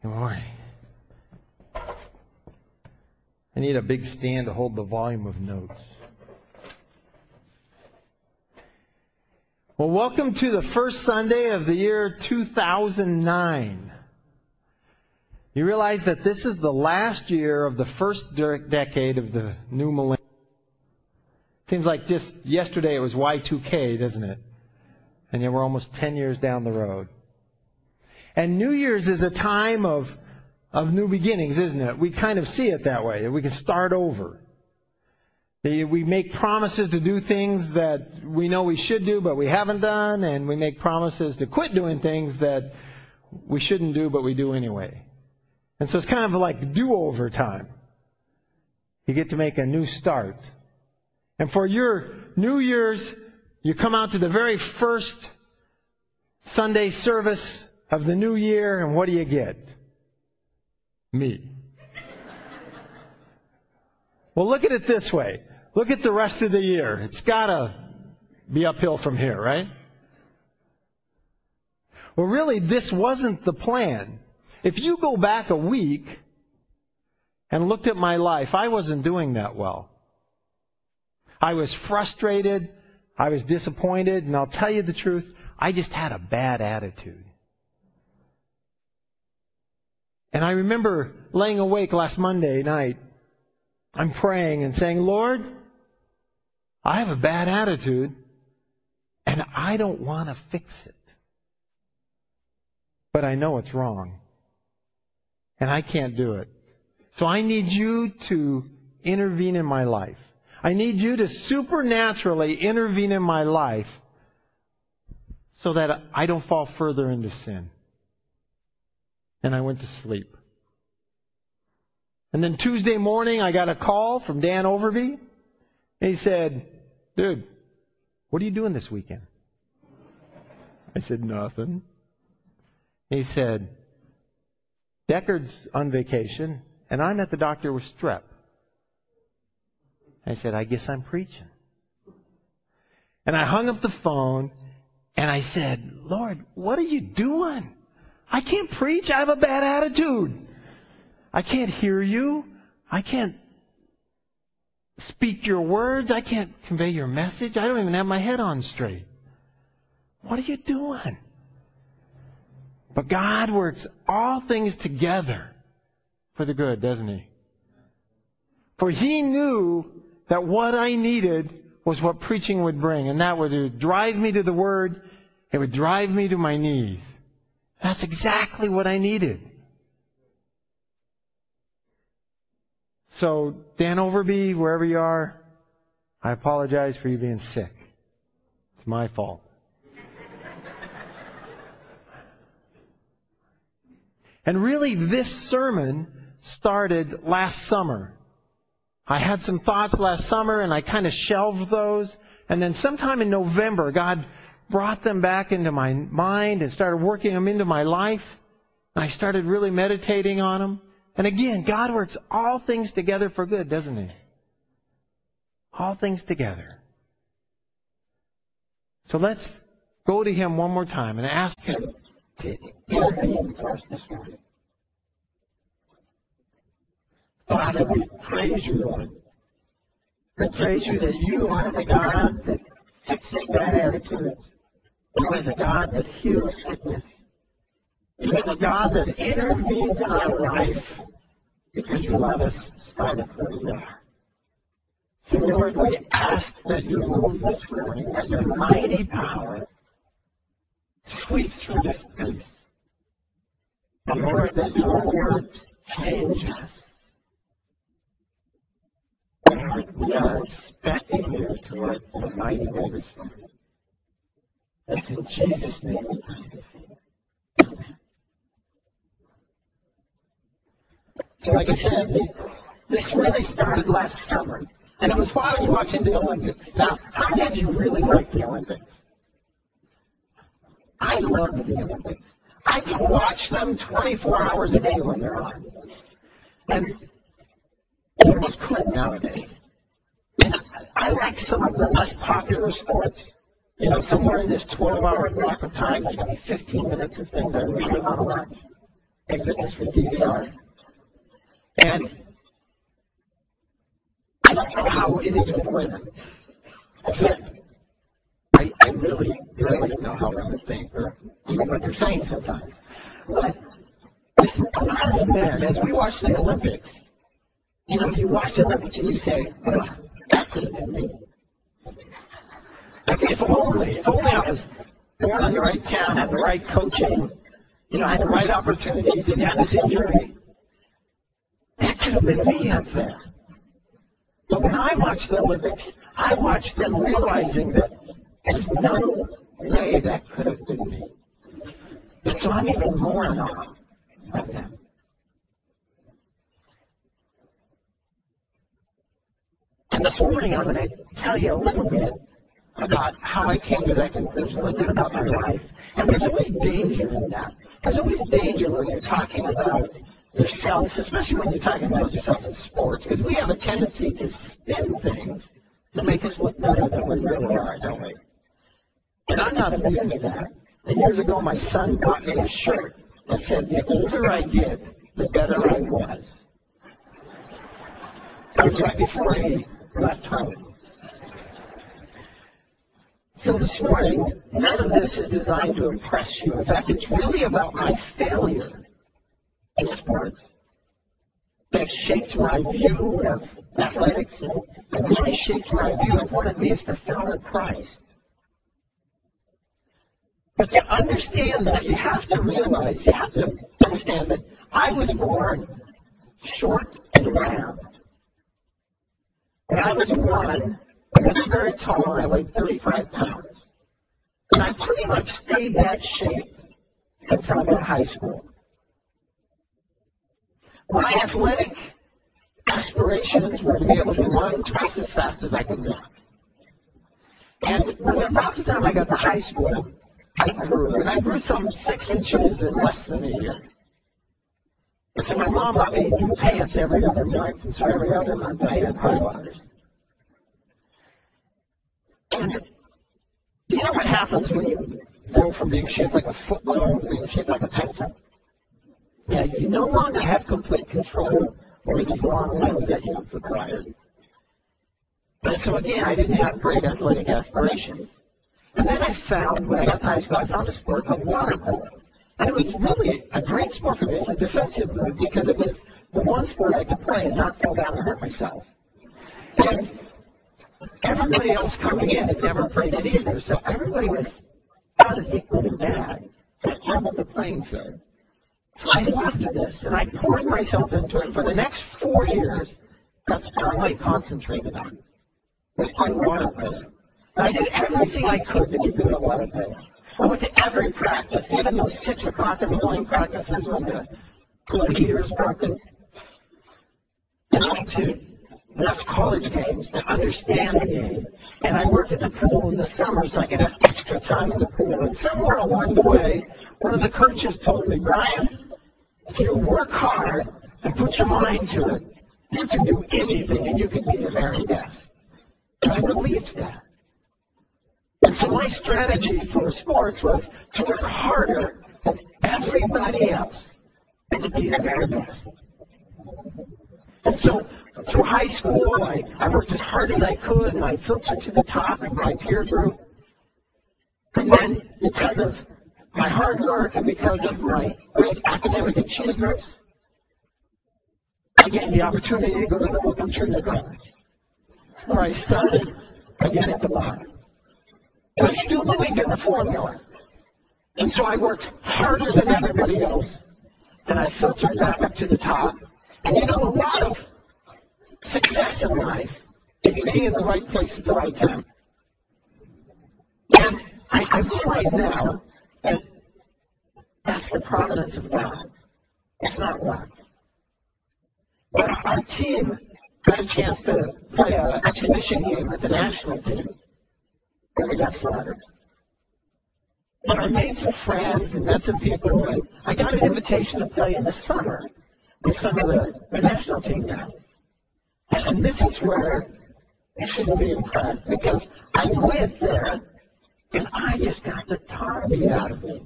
Good morning. I need a big stand to hold the volume of notes. Well, welcome to the first Sunday of the year 2009. You realize that this is the last year of the first decade of the new millennium. Seems like just yesterday it was Y2K, doesn't it? And yet we're almost 10 years down the road. And New Year's is a time of, of new beginnings, isn't it? We kind of see it that way. We can start over. We make promises to do things that we know we should do, but we haven't done, and we make promises to quit doing things that we shouldn't do, but we do anyway. And so it's kind of like do-over time. You get to make a new start. And for your New Year's, you come out to the very first Sunday service of the new year, and what do you get? Me. well, look at it this way. Look at the rest of the year. It's gotta be uphill from here, right? Well, really, this wasn't the plan. If you go back a week and looked at my life, I wasn't doing that well. I was frustrated. I was disappointed. And I'll tell you the truth, I just had a bad attitude. And I remember laying awake last Monday night. I'm praying and saying, Lord, I have a bad attitude and I don't want to fix it. But I know it's wrong. And I can't do it. So I need you to intervene in my life. I need you to supernaturally intervene in my life so that I don't fall further into sin and I went to sleep. And then Tuesday morning, I got a call from Dan Overby. he said, Dude, what are you doing this weekend? I said, Nothing. he said, Deckard's on vacation, and I'm at the doctor with strep. I said, I guess I'm preaching. And I hung up the phone, and I said, Lord, what are you doing? I can't preach. I have a bad attitude. I can't hear you. I can't speak your words. I can't convey your message. I don't even have my head on straight. What are you doing? But God works all things together for the good, doesn't He? For He knew that what I needed was what preaching would bring, and that would drive me to the Word. It would drive me to my knees. That's exactly what I needed. So, Dan Overby, wherever you are, I apologize for you being sick. It's my fault. and really, this sermon started last summer. I had some thoughts last summer and I kind of shelved those. And then sometime in November, God brought them back into my mind and started working them into my life. And I started really meditating on them. And again, God works all things together for good, doesn't He? All things together. So let's go to Him one more time and ask Him to for us this morning. Father, we praise you, Lord. We praise you that you are the God that fixes bad attitudes. You are the God that heals sickness. You are the God that intervenes in our life because you love us in spite of who we are. So, Lord, we ask that you move this morning and your mighty power sweeps through this place. And Lord, that your words change us. Lord, we are expecting you to work in mighty way this morning. It's in Jesus' name So, like I said, this really started last summer. And it was while I was watching the Olympics. Now, how did you really like the Olympics? I love the Olympics. I can watch them 24 hours a day when they're on. And almost couldn't nowadays. And I like some of the less popular sports. You know, somewhere in this 12 hour block of time, there's going to be 15 minutes of things I really want to watch. thank goodness for DVR. And I don't know how it is with women. I, I really, really don't know how women think or even what they're saying sometimes. But a lot of men, as we watch the Olympics, you know, you watch the Olympics and you say, that could have been me. If only, if only I was born in the right town, had the right coaching, you know, I had the right opportunities, didn't have this injury. That could have been me up there. But when I watch the Olympics, I watch them realizing that there's no way that could have been me. And so I'm even more in awe of them. And this morning I'm going to tell you a little bit about how I came to that conclusion, about my life. And there's always danger in that. There's always danger when you're talking about yourself, especially when you're talking about yourself in sports, because we have a tendency to spin things to make us look better than we really are, don't we? And I'm not immune to that. And years ago, my son bought me a shirt that said, the older I get, the better I was. It was right before he left home. So this morning, none of this is designed to impress you. In fact, it's really about my failure in sports that shaped my view of athletics and really shaped my view of what it means to follow Christ. But to understand that, you have to realize, you have to understand that I was born short and round. And I was one I was very tall. I weighed 35 pounds. And I pretty much stayed that shape until I to high school. My athletic aspirations were to be able to run twice as fast as I could walk. And about the time I got to high school, I grew, and I grew some six inches in less than a year. So my mom bought me new pants every other month, and so every other month I had high waters. And you know what happens when you go from being shaped like a football to being shaped like a pencil? Yeah, you no longer have complete control over these long limbs that you've acquired. And so again, I didn't have great athletic aspirations. And then I found, when I got to high school, I found a sport called water polo. And it was really a great sport for me. It's a defensive move because it was the one sport I could play and not fall down and hurt myself. And everybody else coming in had never played it either, so everybody was not as equally bad at level the playing field. So I loved this, and I poured myself into it for the next four years. That's all I concentrated on. Was playing water polo. I did everything I could to be good at water polo. I went to every practice, even those six o'clock in the morning practices when the heater's broken. And I went to watch college games to understand the game. And I worked at the pool in the summer so I could have extra time in the pool. And somewhere along the way, one of the coaches told me, Brian, if you work hard and put your mind to it, you can do anything and you can be the very best. And I believed that. And so my strategy for sports was to work harder than everybody else and to be the very best. And so through high school, I, I worked as hard as I could, and I filtered to the top in my peer group. And then, because of my hard work and because of my great academic achievements, I get the opportunity to go to the church college, where I started again at the bottom. And I still believed in the formula. And so I worked harder than everybody else, and I filtered back up to the top. And you know, a lot of success in life is being in the right place at the right time. And I, I realize now that that's the providence of God. It's not luck. But our team got a chance to play an exhibition game with the national team, and we got slaughtered. But I made some friends and met some people, and I got an invitation to play in the summer with some of the, the national team guys. And this is where you should be impressed because I went there and I just got the tar beat out of me.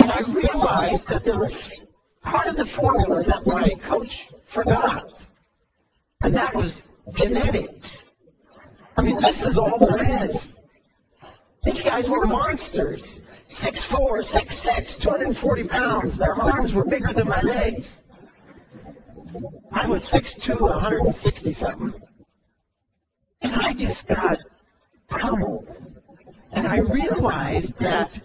And I realized that there was part of the formula that my coach forgot. And that was genetics. I mean, this is all there is. These guys were monsters. 6'4", 6'6", 240 pounds. Their arms were bigger than my legs. I was 6'2", 160 something. And I just got pummeled. And I realized that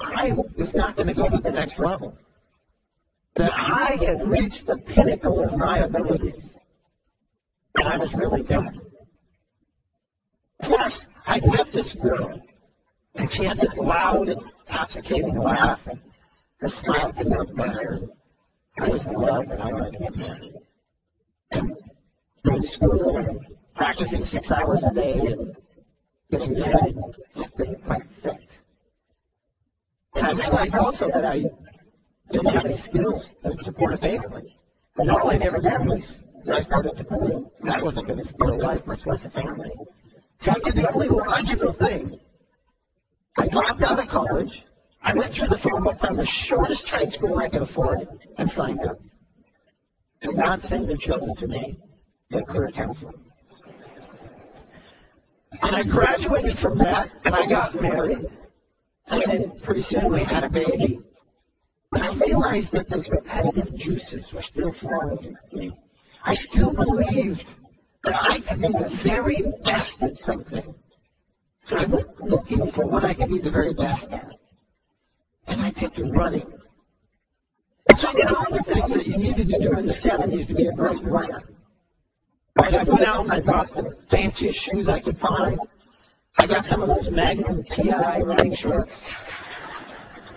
I was not going to go to the next level. That I had reached the pinnacle of my abilities. And I was really done. Plus, I met this girl, and she had this loud, intoxicating laugh, and the smile could not better. I was in love, and I wanted to get married. And going to school and practicing six hours a day and getting married just didn't quite fit. And I realized also that I didn't have any skills to support a family. And all I'd ever done was I started to believe I wasn't going to support a life, much less a family. So I did the only logical thing. I dropped out of college. I went through the phone book, found the shortest trade school I could afford, and signed up. Do not send your children to me. Get career counseling. And I graduated from that, and I got married. And then pretty soon we had a baby. But I realized that those repetitive juices were still flowing in me. I still believed that I could be the very best at something. So I went looking for what I could be the very best at. And I up running. So I did all the things that you needed to do in the 70s to be a great runner. Right, I went out and I bought the fanciest shoes I could find. I got some of those Magnum PI running shorts.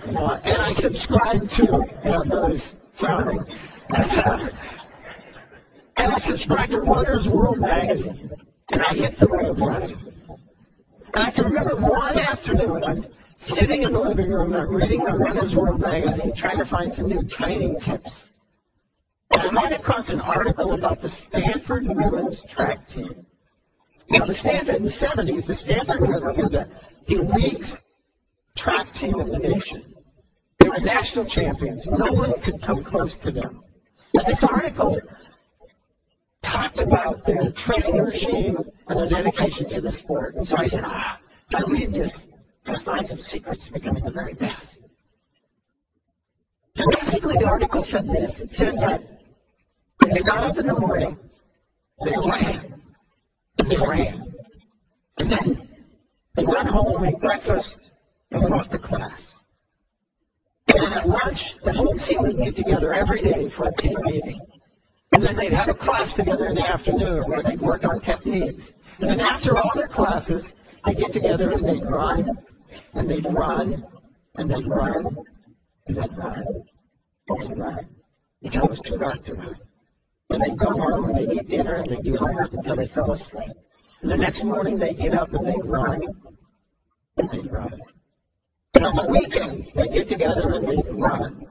Uh, and I subscribed to those frowning. and I subscribed to Runner's World magazine. And I hit the road running. And I can remember one afternoon, sitting in the living room, I'm reading the Runner's World magazine, trying to find some new training tips. And I ran across an article about the Stanford women's track team. Now, the Stanford in the 70s, the Stanford women were the elite track team of the nation. They were national champions. No one could come close to them. And this article talked about their training regime and their dedication to the sport. And so I said, ah, I read this. I find some secrets becoming the very best. And basically, the article said this. It said that when they got up in the morning, they ran. And they ran. And then they went home, ate breakfast, and went off to class. And at lunch, the whole team would get together every day for a team meeting. And then they'd have a class together in the afternoon where they'd work on techniques. And then after all their classes, they'd get together and they'd run, and they'd run, and they'd run, and they'd run, and they'd run, until it was too dark to run. And they'd go home and they'd eat dinner and they'd do homework until they fell asleep. And the next morning they'd get up and they'd run, and they'd run. And on the weekends, they'd get together and they'd run,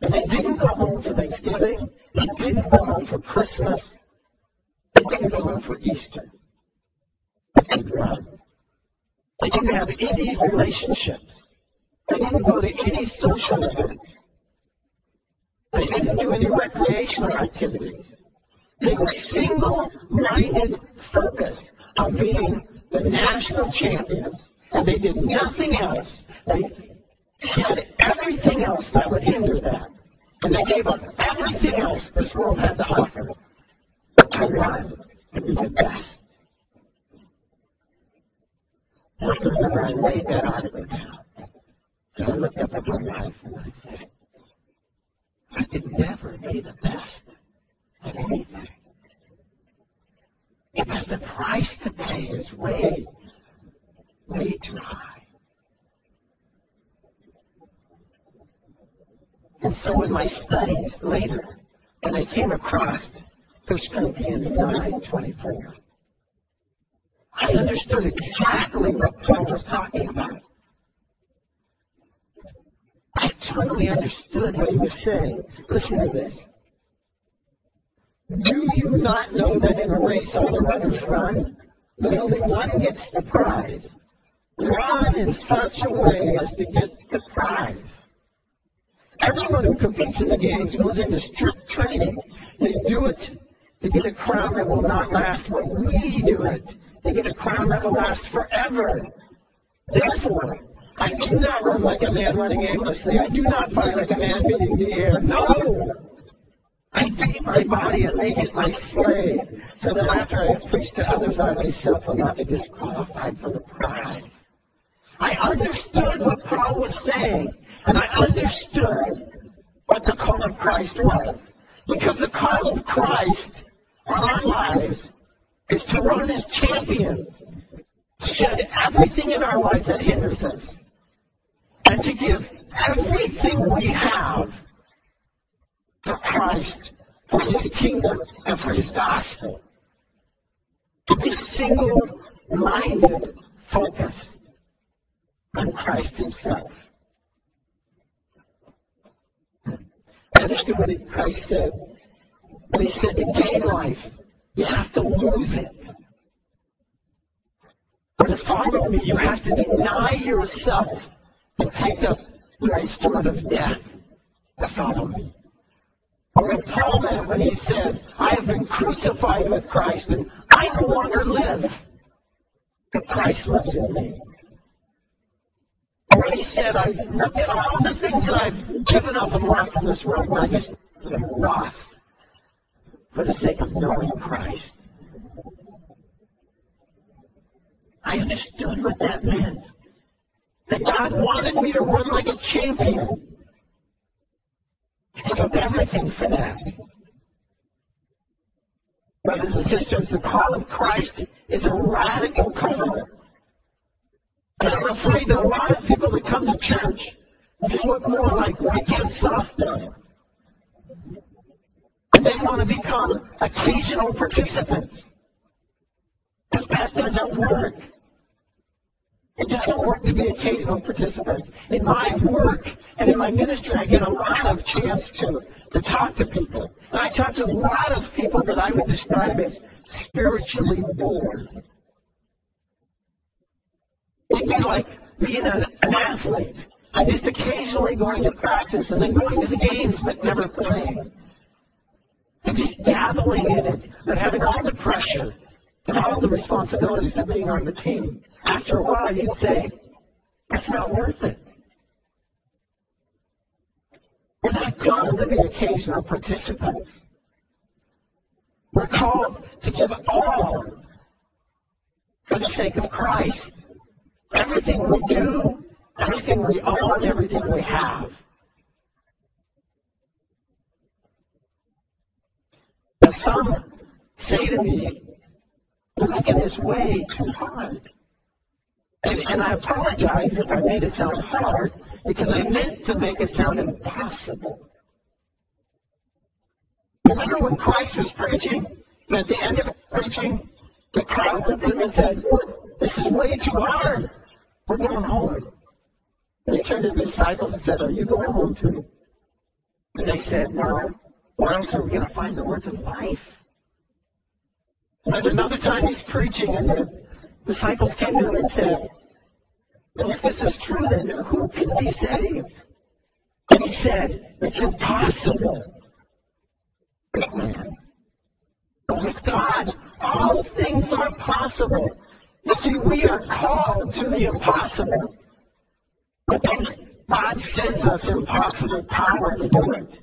and they didn't go home for Thanksgiving. They didn't go home for Christmas. They didn't go home for Easter. They didn't run. They didn't have any relationships. They didn't go to any social events. They didn't do any recreational activities. They were single-minded focused on being the national champions, and they did nothing else. They had everything else that would hinder that. And they gave up everything else this world had to offer. To run and be the best. And I remember I laid that article down. And I looked up at my wife and I said, I could never be the best at anything. Because the price to pay is way, way too high. And so in my studies later, when I came across 1 Corinthians 9 24, I understood exactly what Paul was talking about. I totally understood what he was saying. Listen to this. Do you not know that in a race all the runners run, but only one gets the prize? Run in such a way as to get the prize. Everyone who competes in the games goes into strict training. They do it to get a crown that will not last, but we do it to get a crown that will last forever. Therefore, I do not run like a man running aimlessly. I do not fight like a man beating the air. No! I beat my body and make it my slave, so that after I have preached to others, I myself will not be disqualified for the prize. I understood what Paul was saying, and I understood what the call of Christ was. Because the call of Christ on our lives is to run as champions, to shed everything in our life that hinders us, and to give everything we have to Christ, for his kingdom, and for his gospel. To be single minded, focused on Christ himself. I understood what Christ said. When he said to gain life, you have to lose it. But to follow me, you have to deny yourself and take up your instrument of death follow me. What Paul meant when he said, I have been crucified with Christ and I no longer live, but Christ lives in me. When he said, I look at all the things that I've given up and lost in this world, and I just lost for the sake of knowing Christ. I understood what that meant. That God wanted me to run like a champion. He took everything for that. Brothers and sisters, the call of Christ is a radical call. And I'm afraid that a lot of people that come to church, they look more like weekend softball. They want to become occasional participants. But that doesn't work. It doesn't work to be occasional participants. In my work and in my ministry, I get a lot of chance to, to talk to people. And I talk to a lot of people that I would describe as spiritually bored. It'd be like being an, an athlete. I'm just occasionally going to practice and then going to the games but never playing. And just dabbling in it, but having all the pressure and all the responsibilities of being on the team. After a while, you'd say, it's not worth it. We're not called to be occasional participants. We're called to give all for the sake of Christ. Everything we do, everything we own, everything we have. But some say to me, making this way too hard. And, and I apologize if I made it sound hard because I meant to make it sound impossible. Remember when Christ was preaching, and at the end of preaching, the crowd looked at him and said, This is way too hard. We're going home. He turned to the disciples and said, Are you going home too? And they said, No. Where else are we going to find the words of life? And another time he's preaching, and the disciples came to him and said, if this is true, then who can be saved? And he said, It's impossible. With man. With God, all things are possible. You see, we are called to the impossible. But then God sends us impossible power to do it.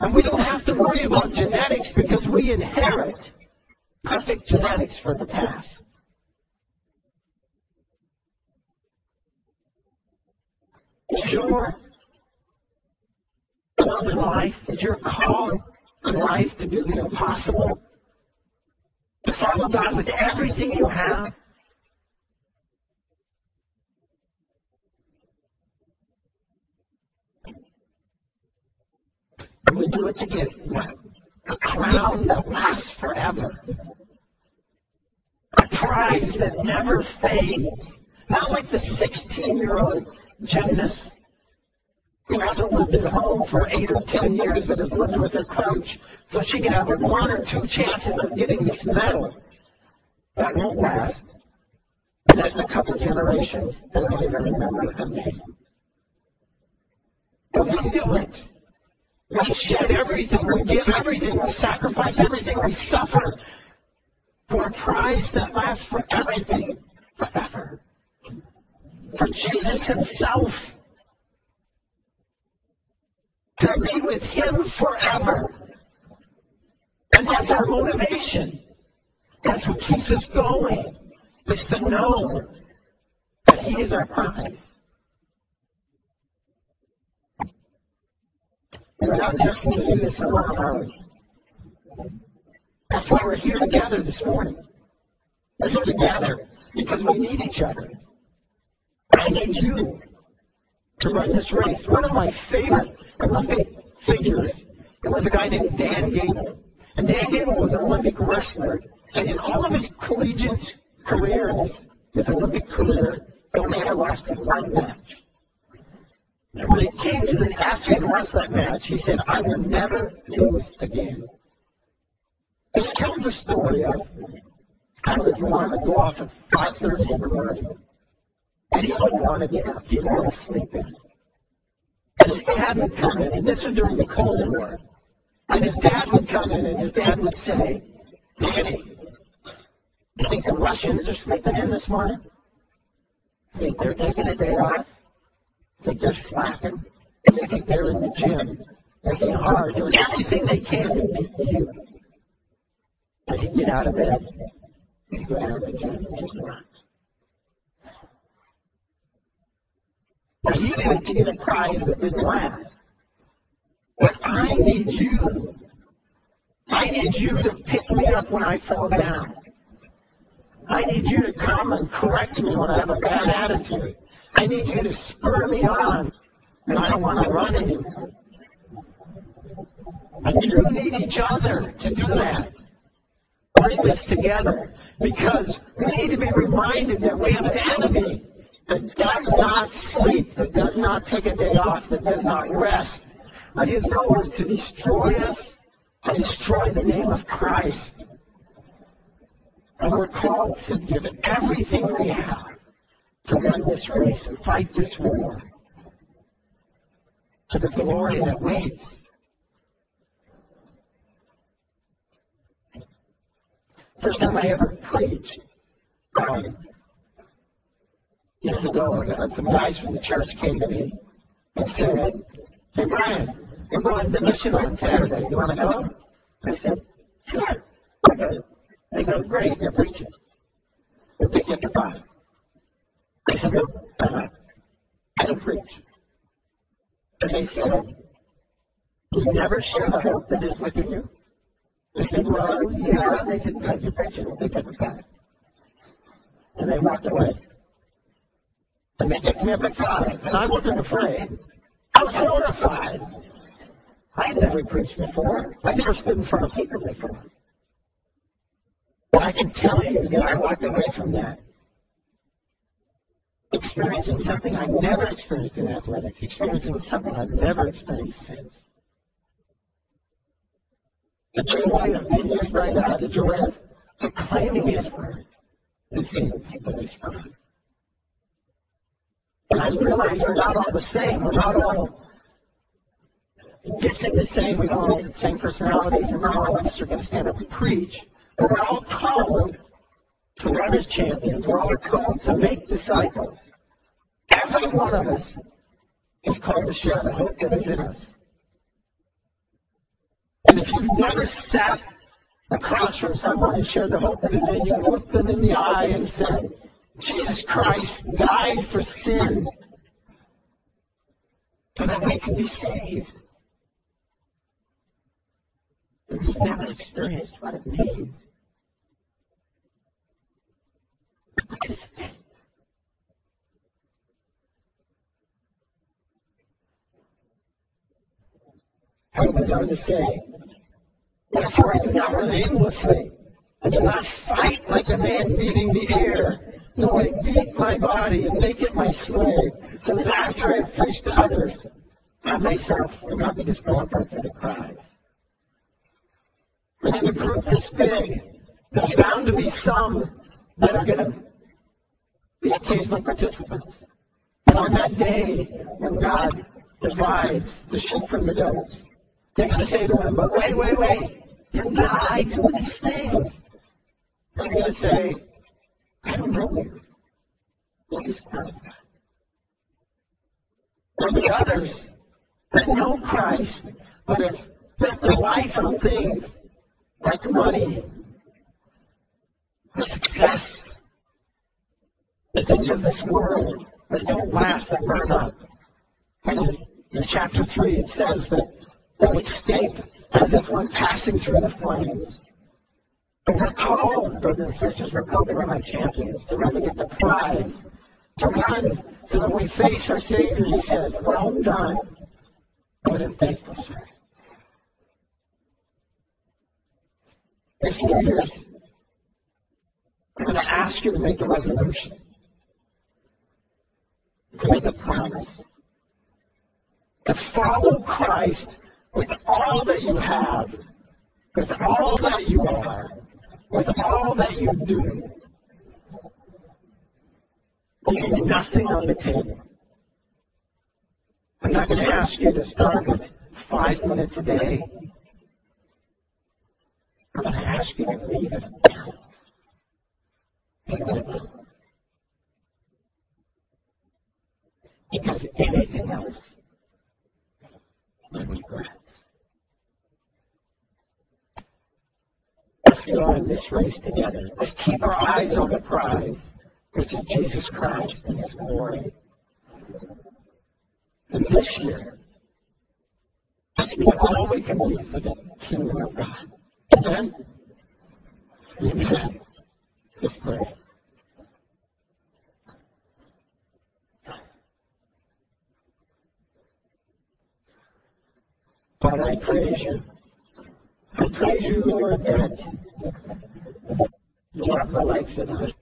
And we don't have to worry about genetics because we inherit perfect genetics for the task. Is your love in life, is your call in life to do the impossible? To follow God with everything you have? And we do it to get what? A crown that lasts forever. A prize that never fades. Not like the 16 year old gymnast who hasn't lived at home for eight or ten years but has lived with her coach so she can have one or two chances of getting this medal. That won't last. And that's a couple generations that won't even remember her name. But we do it We shed everything, we give everything, we sacrifice everything, we suffer for a prize that lasts for everything, forever. For Jesus himself to be with him forever. And that's our motivation. That's what keeps us going. It's to know that he is our prize. We're not this alone, are we? That's why we're here together this morning. We're here together because we need each other. I need you to run this race. One of my favorite Olympic figures it was a guy named Dan Gable. And Dan Gable was an Olympic wrestler. And in all of his collegiate career, his, Olympic career, he only ever lost one match. And when it came to the after he lost that match, he said, I will never lose again. It tells the story of how this wanted to go off at 5.30 in the morning. And he didn't want to get up. He wanted to sleep in. And his dad would come in, and this was during the Cold War. And his dad would come in, and his dad would say, Danny, you think the Russians are sleeping in this morning? Think they're taking a day off? They're slacking? They think they're in the gym, working hard, doing everything they can to beat you. And he'd get out of bed, he'd go down to the gym, and run. Now, you didn't get a prize that didn't last. But I need you. I need you to pick me up when I fall down. I need you to come and correct me when I have a bad attitude. I need you to spur me on and I don't want to run anymore. And you need each other to do that. Bring this together because we need to be reminded that we have an enemy that does not sleep, that does not take a day off, that does not rest. But his goal is to destroy us and destroy the name of Christ. And we're called to give everything we have to run this race and fight this war to the glory that waits. First time I ever preached, um, years ago, uh, some guys from the church came to me and said, Hey Brian, you're going to the mission on Saturday. You want to go? I said, Sure. Okay. They go, Great, you're preaching. They'll pick up five. I don't preach. And they said, You never share the hope that is within you? I said, Well, yeah. They said, God, you're preaching. We'll pick up your. And they walked away. And they picked me up at five. And I wasn't afraid. I was horrified. I had never preached before. I never stood in front of people before. But I can tell you that I walked away from that experiencing something I've never experienced in athletics, experiencing something I've never experienced since. The joy of being used by God, the joy of proclaiming His word, and seeing people respond. And I realize we're not all the same. We're not all gifted the same. We don't all have the same personalities, and not all of us are going to stand up and preach. But we're all called to run as champions. We're all called to make disciples. Every one of us is called to share the hope that is in us. And if you've never sat across from someone and shared the hope that is in you, looked them in the eye and said, Jesus Christ died for sin so that we could be saved. If you've never experienced what it means I was on to say, therefore I do not run aimlessly. I do not fight like a man beating the air. No, I beat my body and make it my slave, so that after I have preached to others, I myself will not be disqualified for the prize. And in a group this big, there's bound to be some that are going to be occasional participants. And on that day, when God divides the sheep from the goats, They're going to say to him, but wait, wait, wait. Didn't I do these things? They're going to say, I don't know you. Please pray. There'll be others that know Christ, but have built their life on things like money, success, the things of this world that don't last, that burn up. And in chapter 3, it says that they'll escape as if one passing through the flames. But we're called, brothers and sisters, we're called champions, to run to get the prize, to run so that we face our Savior. He says, Well done, good and faithful servant. New Year's, I'm going to ask you to make a resolution, to make a promise, to follow Christ with all that you have, with all that you are, with all that you do. Leaving nothing on the table. I'm not going to ask you to start with five minutes a day. I'm going to ask you to leave it Because anything else will regret. Let's go in this race together. Let's keep our eyes on the prize, which is Jesus Christ and His glory. And this year, let's be all we can do for the kingdom of God. Amen? Amen. Let's pray. Father, I praise you. I praise you, Lord, that you have the likes in us,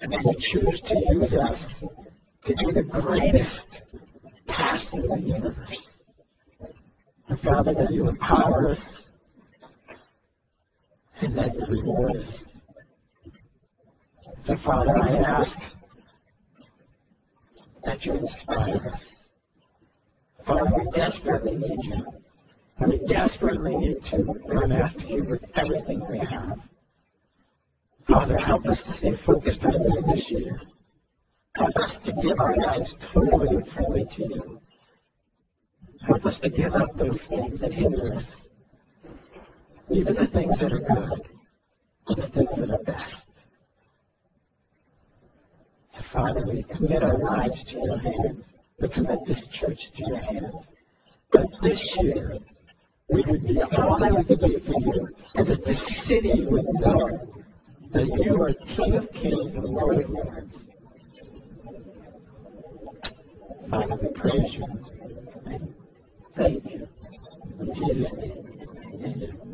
and that you choose to use us to do the greatest task in the universe. And Father, that you empower us and that you reward us. So, Father, I ask that you inspire us. Father, we desperately need you. And we desperately need to run after you with everything we have. Father, help us to stay focused on you this year. Help us to give our lives totally and freely to you. Help us to give up those things that hinder us, even the things that are good, and the things that are best. Father, we commit our lives to your hands to commit this church to your hand. but this year we would be honored to be be here, and that this city would know that you are King of Kings and Lord of Lords. Father, we praise you. Thank you. In Jesus' name. Amen.